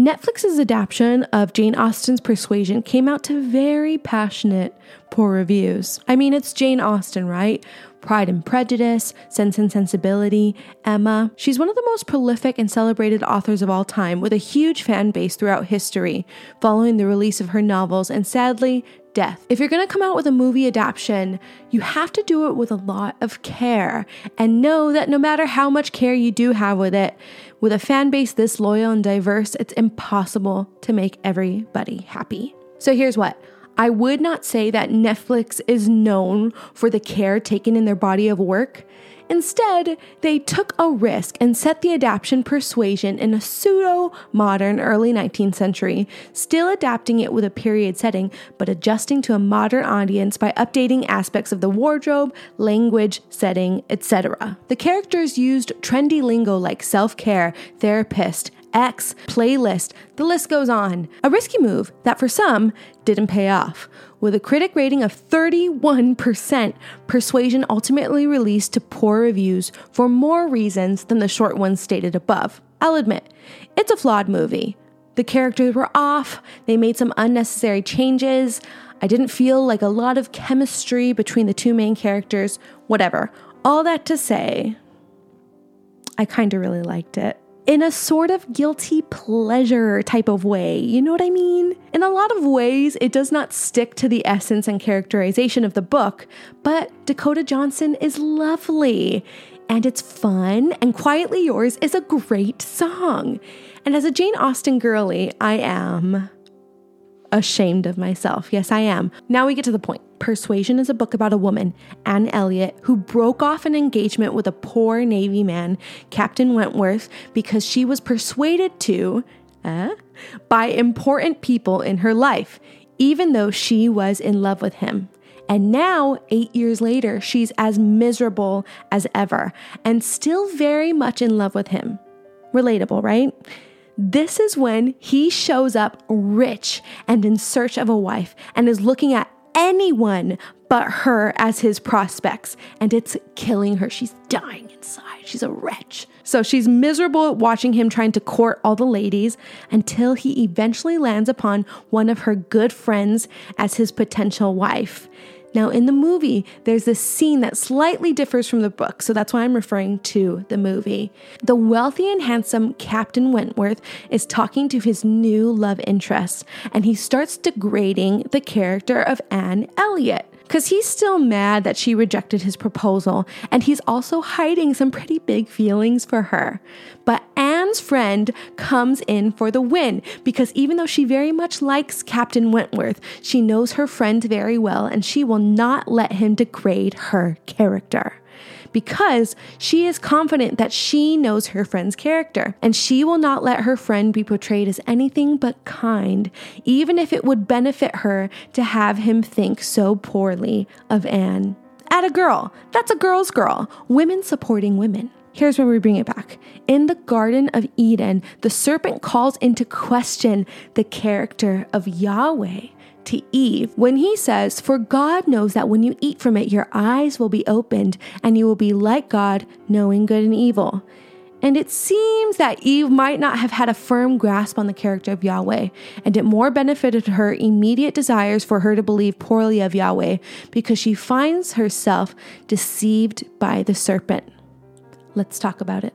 Netflix's adaptation of Jane Austen's Persuasion came out to very passionate, poor reviews. I mean, it's Jane Austen, right? Pride and Prejudice, Sense and Sensibility, Emma. She's one of the most prolific and celebrated authors of all time, with a huge fan base throughout history, following the release of her novels and sadly, death. If you're gonna come out with a movie adaptation, you have to do it with a lot of care and know that no matter how much care you do have with it, with a fan base this loyal and diverse, it's impossible to make everybody happy. So here's what I would not say that Netflix is known for the care taken in their body of work. Instead, they took a risk and set the adaptation persuasion in a pseudo modern early 19th century, still adapting it with a period setting, but adjusting to a modern audience by updating aspects of the wardrobe, language, setting, etc. The characters used trendy lingo like self care, therapist, X, playlist, the list goes on. A risky move that for some didn't pay off. With a critic rating of 31%, Persuasion ultimately released to poor reviews for more reasons than the short ones stated above. I'll admit, it's a flawed movie. The characters were off, they made some unnecessary changes. I didn't feel like a lot of chemistry between the two main characters, whatever. All that to say, I kind of really liked it in a sort of guilty pleasure type of way. You know what I mean? In a lot of ways, it does not stick to the essence and characterization of the book, but Dakota Johnson is lovely and it's fun, and Quietly Yours is a great song. And as a Jane Austen girly, I am ashamed of myself. Yes, I am. Now we get to the point. Persuasion is a book about a woman, Anne Elliot, who broke off an engagement with a poor Navy man, Captain Wentworth, because she was persuaded to, uh, by important people in her life, even though she was in love with him. And now, eight years later, she's as miserable as ever and still very much in love with him. Relatable, right? This is when he shows up rich and in search of a wife and is looking at anyone but her as his prospects, and it's killing her. She's dying inside. She's a wretch. So she's miserable at watching him trying to court all the ladies until he eventually lands upon one of her good friends as his potential wife. Now, in the movie, there's this scene that slightly differs from the book, so that's why I'm referring to the movie. The wealthy and handsome Captain Wentworth is talking to his new love interest, and he starts degrading the character of Anne Elliot because he's still mad that she rejected his proposal, and he's also hiding some pretty big feelings for her. But Anne's friend comes in for the win because even though she very much likes Captain Wentworth, she knows her friend very well and she will not let him degrade her character because she is confident that she knows her friend's character and she will not let her friend be portrayed as anything but kind, even if it would benefit her to have him think so poorly of Anne. At a girl, that's a girl's girl, women supporting women. Here's where we bring it back. In the Garden of Eden, the serpent calls into question the character of Yahweh to Eve when he says, For God knows that when you eat from it, your eyes will be opened and you will be like God, knowing good and evil. And it seems that Eve might not have had a firm grasp on the character of Yahweh, and it more benefited her immediate desires for her to believe poorly of Yahweh because she finds herself deceived by the serpent. Let's talk about it.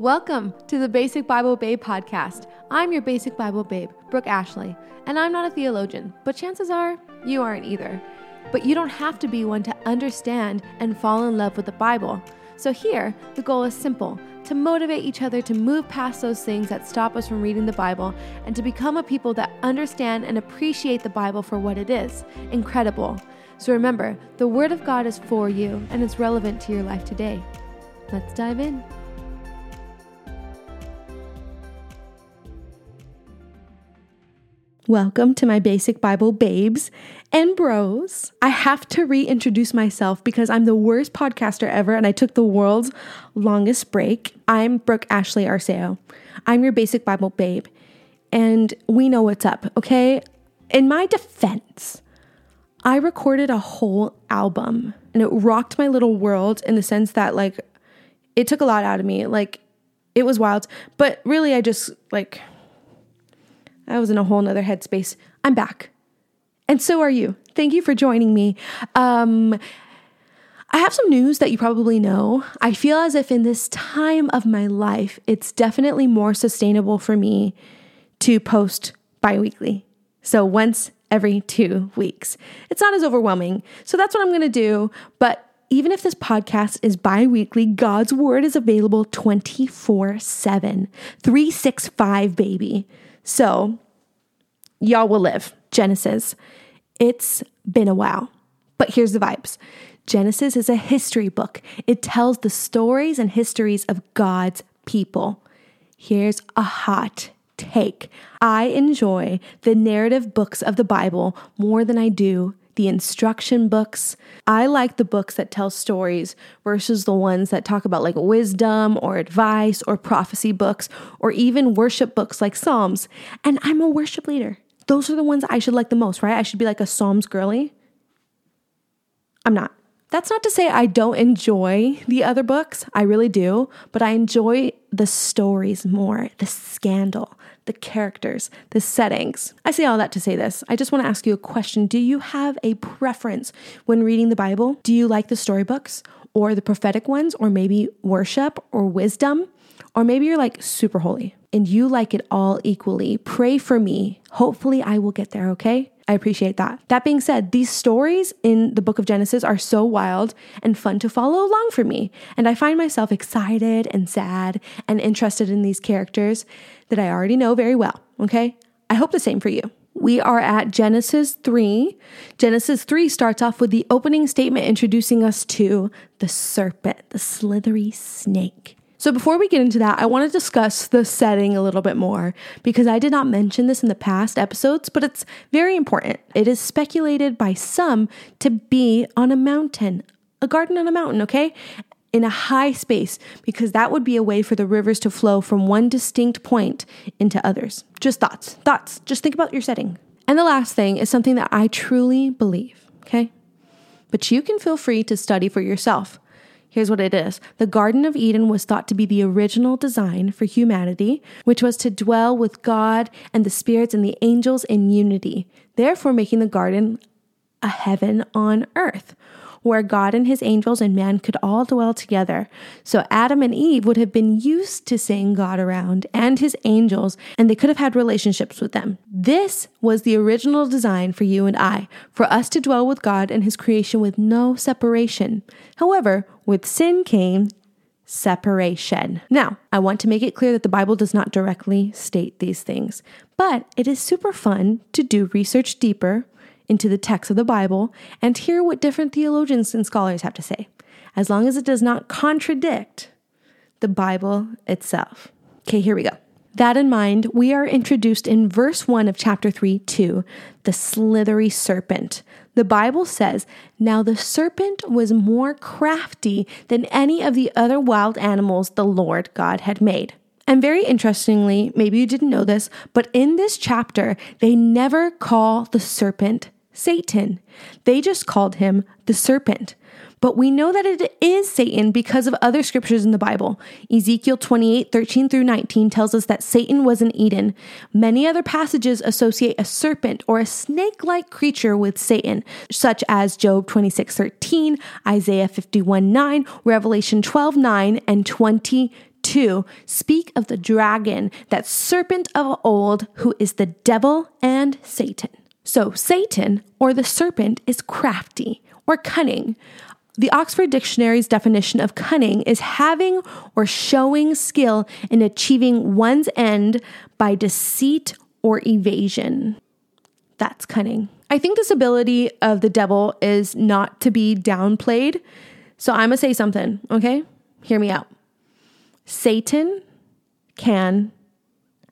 Welcome to the Basic Bible Babe podcast. I'm your Basic Bible Babe, Brooke Ashley. And I'm not a theologian, but chances are you aren't either. But you don't have to be one to understand and fall in love with the Bible. So here, the goal is simple to motivate each other to move past those things that stop us from reading the Bible and to become a people that understand and appreciate the Bible for what it is incredible. So remember, the Word of God is for you and it's relevant to your life today. Let's dive in. Welcome to my Basic Bible babes and bros. I have to reintroduce myself because I'm the worst podcaster ever and I took the world's longest break. I'm Brooke Ashley Arceo. I'm your Basic Bible babe, and we know what's up, okay? In my defense, I recorded a whole album and it rocked my little world in the sense that, like, it took a lot out of me. Like, it was wild, but really, I just, like, I was in a whole nother headspace. I'm back. And so are you. Thank you for joining me. Um, I have some news that you probably know. I feel as if in this time of my life, it's definitely more sustainable for me to post bi weekly. So once every two weeks. It's not as overwhelming. So that's what I'm going to do. But even if this podcast is bi weekly, God's word is available 24 7, 365, baby. So y'all will live. Genesis. It's been a while. But here's the vibes Genesis is a history book, it tells the stories and histories of God's people. Here's a hot take. I enjoy the narrative books of the Bible more than I do the instruction books. I like the books that tell stories versus the ones that talk about like wisdom or advice or prophecy books or even worship books like Psalms. And I'm a worship leader. Those are the ones I should like the most, right? I should be like a Psalms girly. I'm not. That's not to say I don't enjoy the other books. I really do, but I enjoy the stories more, the scandal, the characters, the settings. I say all that to say this. I just want to ask you a question. Do you have a preference when reading the Bible? Do you like the storybooks or the prophetic ones, or maybe worship or wisdom? Or maybe you're like super holy and you like it all equally. Pray for me. Hopefully, I will get there, okay? I appreciate that. That being said, these stories in the book of Genesis are so wild and fun to follow along for me. And I find myself excited and sad and interested in these characters that I already know very well. Okay. I hope the same for you. We are at Genesis 3. Genesis 3 starts off with the opening statement introducing us to the serpent, the slithery snake. So, before we get into that, I want to discuss the setting a little bit more because I did not mention this in the past episodes, but it's very important. It is speculated by some to be on a mountain, a garden on a mountain, okay? In a high space, because that would be a way for the rivers to flow from one distinct point into others. Just thoughts, thoughts. Just think about your setting. And the last thing is something that I truly believe, okay? But you can feel free to study for yourself. Here's what it is. The Garden of Eden was thought to be the original design for humanity, which was to dwell with God and the spirits and the angels in unity, therefore making the garden a heaven on earth where God and his angels and man could all dwell together. So Adam and Eve would have been used to seeing God around and his angels, and they could have had relationships with them. This was the original design for you and I, for us to dwell with God and his creation with no separation. However, with sin came separation. Now, I want to make it clear that the Bible does not directly state these things, but it is super fun to do research deeper into the text of the Bible and hear what different theologians and scholars have to say, as long as it does not contradict the Bible itself. Okay, here we go. That in mind, we are introduced in verse 1 of chapter 3 to the slithery serpent. The Bible says, Now the serpent was more crafty than any of the other wild animals the Lord God had made. And very interestingly, maybe you didn't know this, but in this chapter, they never call the serpent Satan. They just called him the serpent. But we know that it is Satan because of other scriptures in the Bible. Ezekiel 28 13 through 19 tells us that Satan was in Eden. Many other passages associate a serpent or a snake like creature with Satan, such as Job 26 13, Isaiah 51 9, Revelation 12 9, and 22 speak of the dragon, that serpent of old, who is the devil and Satan. So, Satan or the serpent is crafty or cunning. The Oxford Dictionary's definition of cunning is having or showing skill in achieving one's end by deceit or evasion. That's cunning. I think this ability of the devil is not to be downplayed. So I'm going to say something, okay? Hear me out. Satan can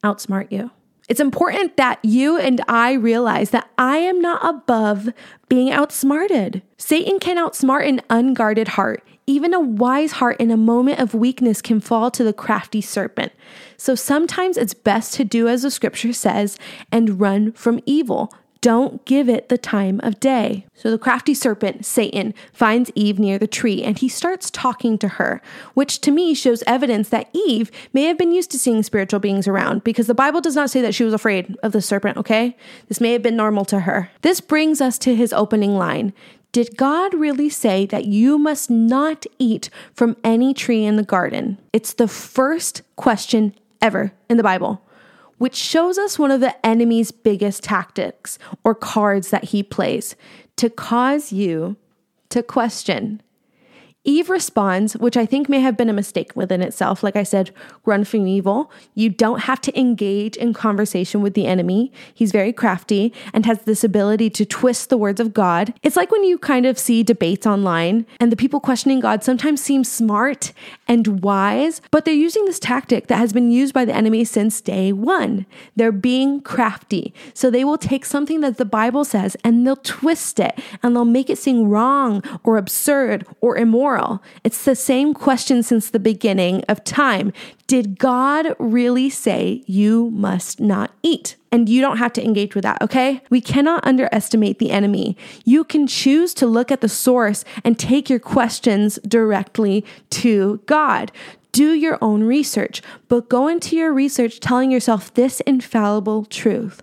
outsmart you. It's important that you and I realize that I am not above being outsmarted. Satan can outsmart an unguarded heart. Even a wise heart in a moment of weakness can fall to the crafty serpent. So sometimes it's best to do as the scripture says and run from evil. Don't give it the time of day. So the crafty serpent, Satan, finds Eve near the tree and he starts talking to her, which to me shows evidence that Eve may have been used to seeing spiritual beings around because the Bible does not say that she was afraid of the serpent, okay? This may have been normal to her. This brings us to his opening line. Did God really say that you must not eat from any tree in the garden? It's the first question ever in the Bible which shows us one of the enemy's biggest tactics or cards that he plays to cause you to question Eve responds, which I think may have been a mistake within itself. Like I said, run from evil. You don't have to engage in conversation with the enemy. He's very crafty and has this ability to twist the words of God. It's like when you kind of see debates online and the people questioning God sometimes seem smart and wise, but they're using this tactic that has been used by the enemy since day one. They're being crafty. So they will take something that the Bible says and they'll twist it and they'll make it seem wrong or absurd or immoral it's the same question since the beginning of time. Did God really say you must not eat? And you don't have to engage with that, okay? We cannot underestimate the enemy. You can choose to look at the source and take your questions directly to God. Do your own research, but go into your research telling yourself this infallible truth.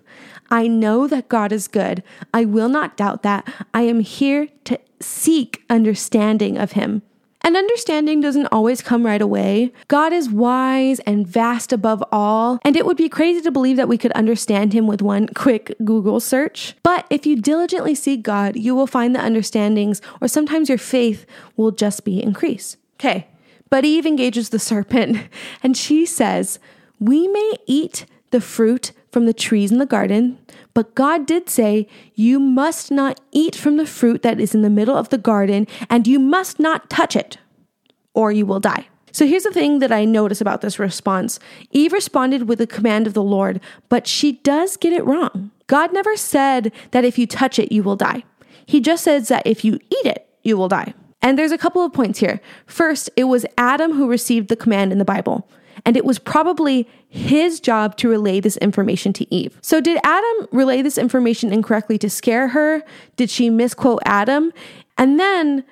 I know that God is good. I will not doubt that. I am here to seek understanding of Him. And understanding doesn't always come right away. God is wise and vast above all, and it would be crazy to believe that we could understand Him with one quick Google search. But if you diligently seek God, you will find the understandings, or sometimes your faith will just be increased. Okay, but Eve engages the serpent, and she says, We may eat the fruit from the trees in the garden, but God did say, You must not eat from the fruit that is in the middle of the garden, and you must not touch it, or you will die. So here's the thing that I notice about this response Eve responded with the command of the Lord, but she does get it wrong. God never said that if you touch it, you will die. He just says that if you eat it, you will die. And there's a couple of points here. First, it was Adam who received the command in the Bible and it was probably his job to relay this information to Eve. So, did Adam relay this information incorrectly to scare her? Did she misquote Adam? And then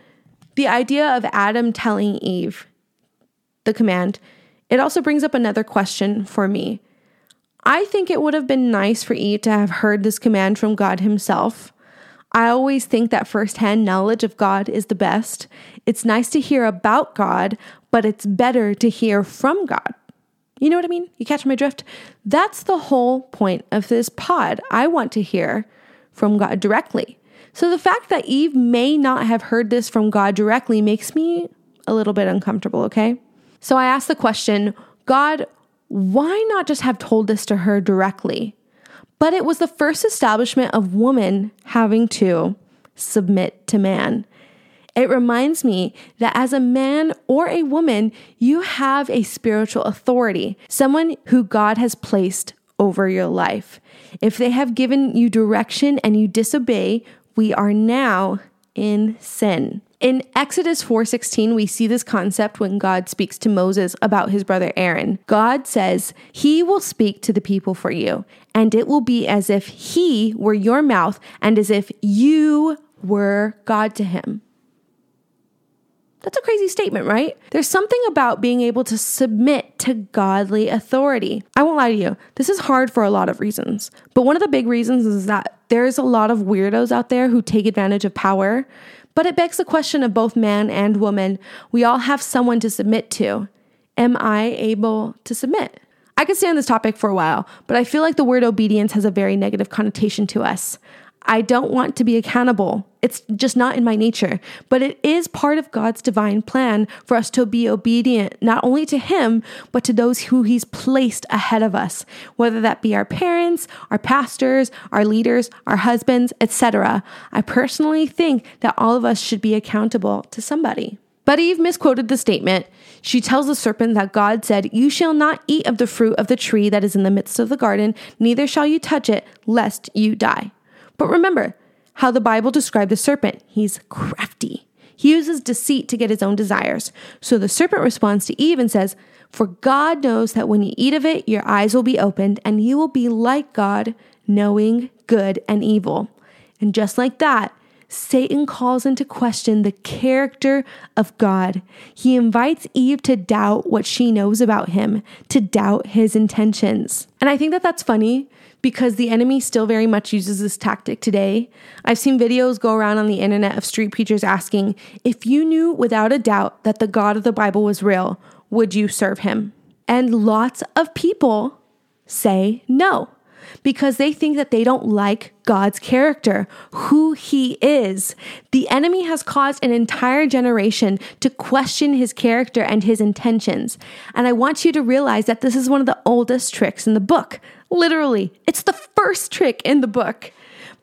the idea of Adam telling Eve the command, it also brings up another question for me. I think it would have been nice for Eve to have heard this command from God Himself. I always think that firsthand knowledge of God is the best. It's nice to hear about God, but it's better to hear from God. You know what I mean? You catch my drift? That's the whole point of this pod. I want to hear from God directly. So the fact that Eve may not have heard this from God directly makes me a little bit uncomfortable, okay? So I asked the question God, why not just have told this to her directly? But it was the first establishment of woman having to submit to man. It reminds me that as a man or a woman, you have a spiritual authority, someone who God has placed over your life. If they have given you direction and you disobey, we are now in sin. In Exodus 4:16 we see this concept when God speaks to Moses about his brother Aaron. God says, "He will speak to the people for you, and it will be as if he were your mouth and as if you were God to him." That's a crazy statement, right? There's something about being able to submit to godly authority. I won't lie to you, this is hard for a lot of reasons. But one of the big reasons is that there's a lot of weirdos out there who take advantage of power. But it begs the question of both man and woman. We all have someone to submit to. Am I able to submit? I could stay on this topic for a while, but I feel like the word obedience has a very negative connotation to us. I don't want to be accountable. It's just not in my nature. But it is part of God's divine plan for us to be obedient, not only to Him, but to those who He's placed ahead of us, whether that be our parents, our pastors, our leaders, our husbands, etc. I personally think that all of us should be accountable to somebody. But Eve misquoted the statement. She tells the serpent that God said, You shall not eat of the fruit of the tree that is in the midst of the garden, neither shall you touch it, lest you die. But remember how the Bible described the serpent. He's crafty. He uses deceit to get his own desires. So the serpent responds to Eve and says, For God knows that when you eat of it, your eyes will be opened, and you will be like God, knowing good and evil. And just like that, Satan calls into question the character of God. He invites Eve to doubt what she knows about him, to doubt his intentions. And I think that that's funny because the enemy still very much uses this tactic today. I've seen videos go around on the internet of street preachers asking, if you knew without a doubt that the God of the Bible was real, would you serve him? And lots of people say no because they think that they don't like God's character, who He is. The enemy has caused an entire generation to question His character and His intentions. And I want you to realize that this is one of the oldest tricks in the book. Literally, it's the first trick in the book.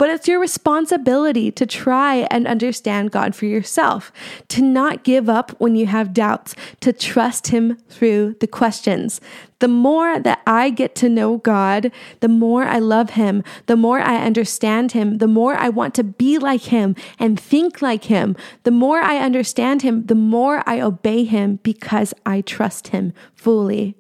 But it's your responsibility to try and understand God for yourself, to not give up when you have doubts, to trust Him through the questions. The more that I get to know God, the more I love Him, the more I understand Him, the more I want to be like Him and think like Him. The more I understand Him, the more I obey Him because I trust Him fully.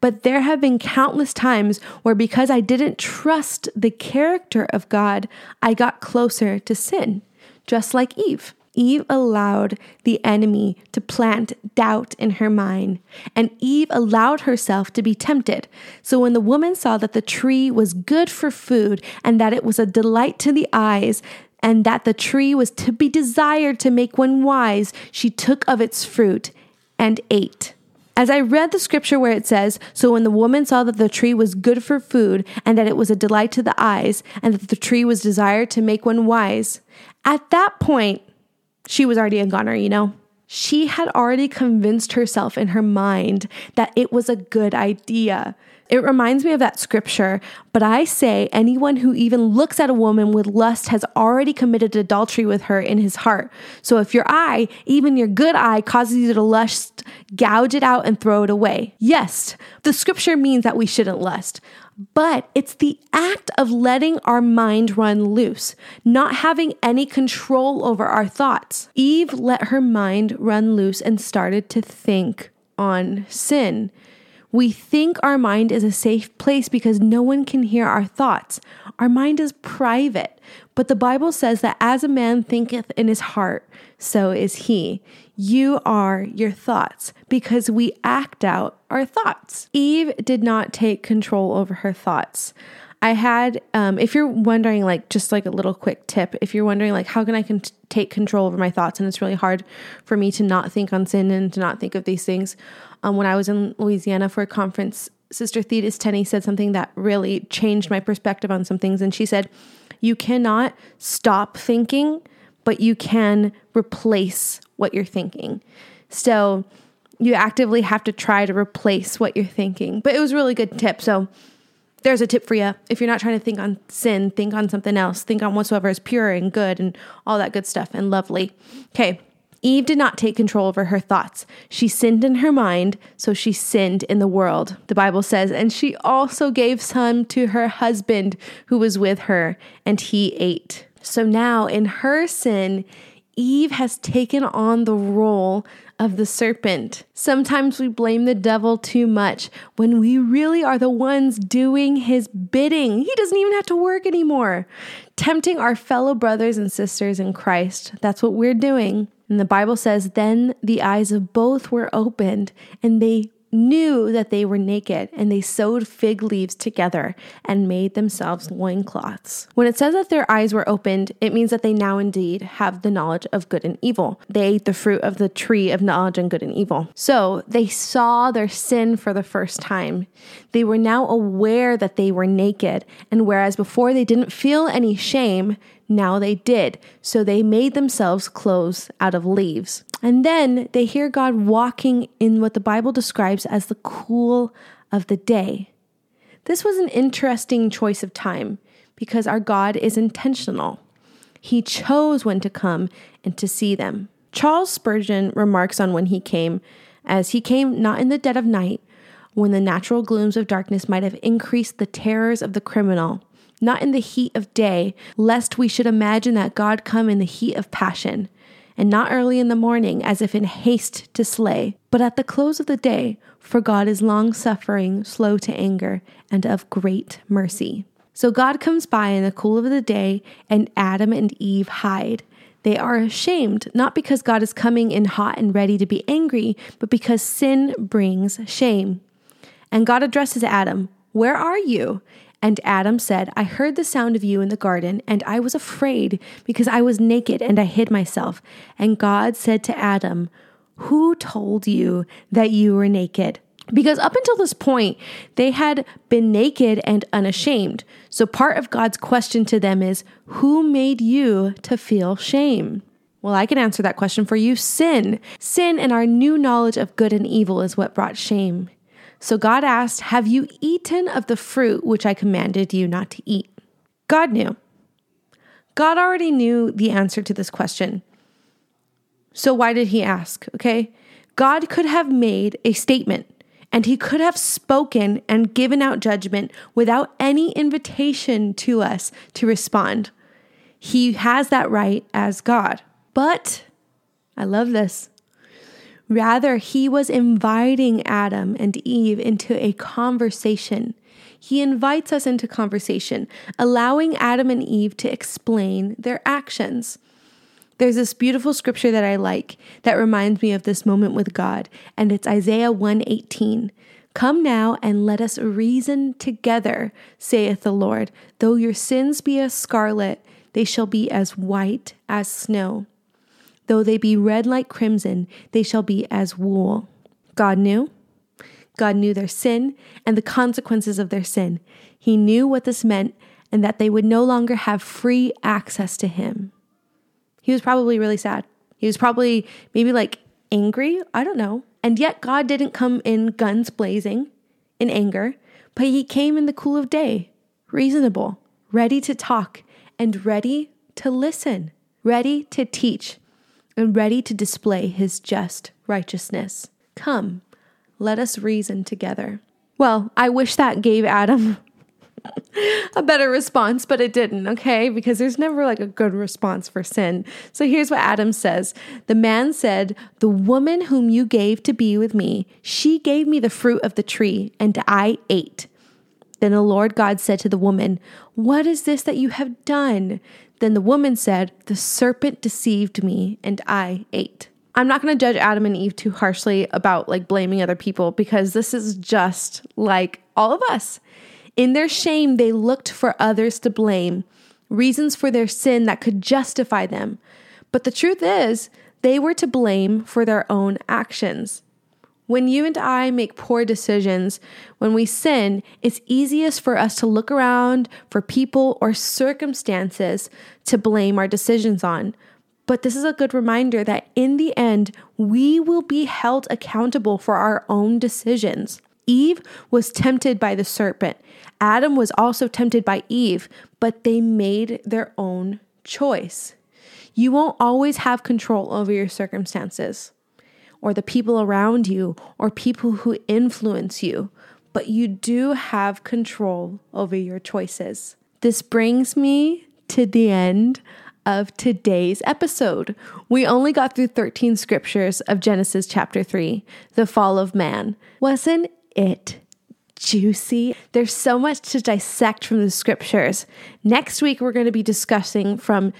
But there have been countless times where because I didn't trust the character of God, I got closer to sin, just like Eve. Eve allowed the enemy to plant doubt in her mind, and Eve allowed herself to be tempted. So when the woman saw that the tree was good for food and that it was a delight to the eyes, and that the tree was to be desired to make one wise, she took of its fruit and ate. As I read the scripture where it says, So when the woman saw that the tree was good for food, and that it was a delight to the eyes, and that the tree was desired to make one wise, at that point, she was already a goner, you know? She had already convinced herself in her mind that it was a good idea. It reminds me of that scripture, but I say anyone who even looks at a woman with lust has already committed adultery with her in his heart. So if your eye, even your good eye, causes you to lust, gouge it out and throw it away. Yes, the scripture means that we shouldn't lust. But it's the act of letting our mind run loose, not having any control over our thoughts. Eve let her mind run loose and started to think on sin. We think our mind is a safe place because no one can hear our thoughts. Our mind is private. But the Bible says that as a man thinketh in his heart, so is he. You are your thoughts because we act out our thoughts. Eve did not take control over her thoughts. I had, um, if you're wondering, like, just like a little quick tip, if you're wondering, like, how can I con- take control over my thoughts? And it's really hard for me to not think on sin and to not think of these things. Um, when I was in Louisiana for a conference, Sister Thetus Tenney said something that really changed my perspective on some things. And she said, You cannot stop thinking, but you can replace what you're thinking. So you actively have to try to replace what you're thinking. But it was really good tip. So, there's a tip for you. If you're not trying to think on sin, think on something else. Think on whatsoever is pure and good and all that good stuff and lovely. Okay. Eve did not take control over her thoughts. She sinned in her mind, so she sinned in the world. The Bible says, and she also gave some to her husband who was with her, and he ate. So now in her sin, Eve has taken on the role of the serpent. Sometimes we blame the devil too much when we really are the ones doing his bidding. He doesn't even have to work anymore. Tempting our fellow brothers and sisters in Christ. That's what we're doing. And the Bible says, Then the eyes of both were opened, and they knew that they were naked, and they sewed fig leaves together and made themselves loincloths. When it says that their eyes were opened, it means that they now indeed have the knowledge of good and evil. They ate the fruit of the tree of knowledge and good and evil. So they saw their sin for the first time. They were now aware that they were naked, and whereas before they didn't feel any shame, now they did. So they made themselves clothes out of leaves. And then they hear God walking in what the Bible describes as the cool of the day. This was an interesting choice of time because our God is intentional. He chose when to come and to see them. Charles Spurgeon remarks on when he came, as he came not in the dead of night, when the natural glooms of darkness might have increased the terrors of the criminal, not in the heat of day, lest we should imagine that God come in the heat of passion, and not early in the morning, as if in haste to slay, but at the close of the day, for God is long suffering, slow to anger, and of great mercy. So God comes by in the cool of the day, and Adam and Eve hide. They are ashamed, not because God is coming in hot and ready to be angry, but because sin brings shame. And God addresses Adam, Where are you? And Adam said, I heard the sound of you in the garden, and I was afraid because I was naked and I hid myself. And God said to Adam, Who told you that you were naked? Because up until this point, they had been naked and unashamed. So part of God's question to them is Who made you to feel shame? Well, I can answer that question for you sin. Sin and our new knowledge of good and evil is what brought shame. So God asked, Have you eaten of the fruit which I commanded you not to eat? God knew. God already knew the answer to this question. So why did he ask? Okay. God could have made a statement and he could have spoken and given out judgment without any invitation to us to respond. He has that right as God. But I love this. Rather, he was inviting Adam and Eve into a conversation. He invites us into conversation, allowing Adam and Eve to explain their actions. There's this beautiful scripture that I like that reminds me of this moment with God, and it's Isaiah 118. Come now and let us reason together, saith the Lord. Though your sins be as scarlet, they shall be as white as snow. Though they be red like crimson, they shall be as wool. God knew. God knew their sin and the consequences of their sin. He knew what this meant and that they would no longer have free access to Him. He was probably really sad. He was probably maybe like angry. I don't know. And yet God didn't come in guns blazing in anger, but he came in the cool of day, reasonable, ready to talk, and ready to listen, ready to teach, and ready to display his just righteousness. Come, let us reason together. Well, I wish that gave Adam a better response, but it didn't, okay? Because there's never like a good response for sin. So here's what Adam says The man said, The woman whom you gave to be with me, she gave me the fruit of the tree, and I ate. Then the Lord God said to the woman, What is this that you have done? Then the woman said, The serpent deceived me, and I ate. I'm not going to judge Adam and Eve too harshly about like blaming other people because this is just like all of us. In their shame, they looked for others to blame, reasons for their sin that could justify them. But the truth is, they were to blame for their own actions. When you and I make poor decisions, when we sin, it's easiest for us to look around for people or circumstances to blame our decisions on. But this is a good reminder that in the end, we will be held accountable for our own decisions. Eve was tempted by the serpent. Adam was also tempted by Eve, but they made their own choice. You won't always have control over your circumstances or the people around you or people who influence you, but you do have control over your choices. This brings me to the end of today's episode. We only got through 13 scriptures of Genesis chapter 3, the fall of man. Wasn't it juicy. There's so much to dissect from the scriptures. Next week, we're going to be discussing from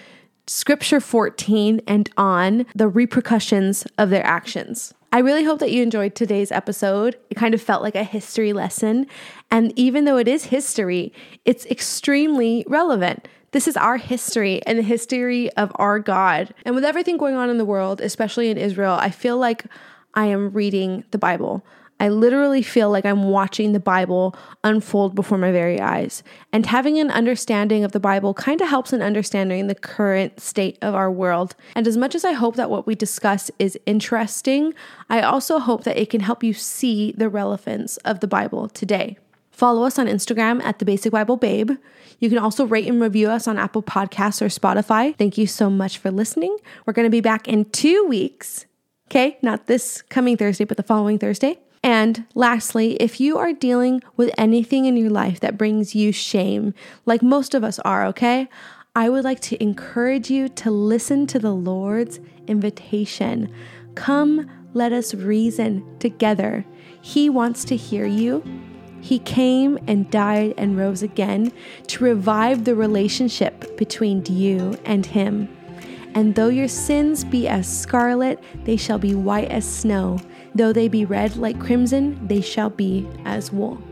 scripture 14 and on the repercussions of their actions. I really hope that you enjoyed today's episode. It kind of felt like a history lesson. And even though it is history, it's extremely relevant. This is our history and the history of our God. And with everything going on in the world, especially in Israel, I feel like I am reading the Bible. I literally feel like I'm watching the Bible unfold before my very eyes. And having an understanding of the Bible kind of helps in understanding the current state of our world. And as much as I hope that what we discuss is interesting, I also hope that it can help you see the relevance of the Bible today. Follow us on Instagram at the Basic Bible Babe. You can also rate and review us on Apple Podcasts or Spotify. Thank you so much for listening. We're going to be back in two weeks. Okay, not this coming Thursday, but the following Thursday. And lastly, if you are dealing with anything in your life that brings you shame, like most of us are, okay? I would like to encourage you to listen to the Lord's invitation. Come, let us reason together. He wants to hear you. He came and died and rose again to revive the relationship between you and Him. And though your sins be as scarlet, they shall be white as snow. Though they be red like crimson, they shall be as wool.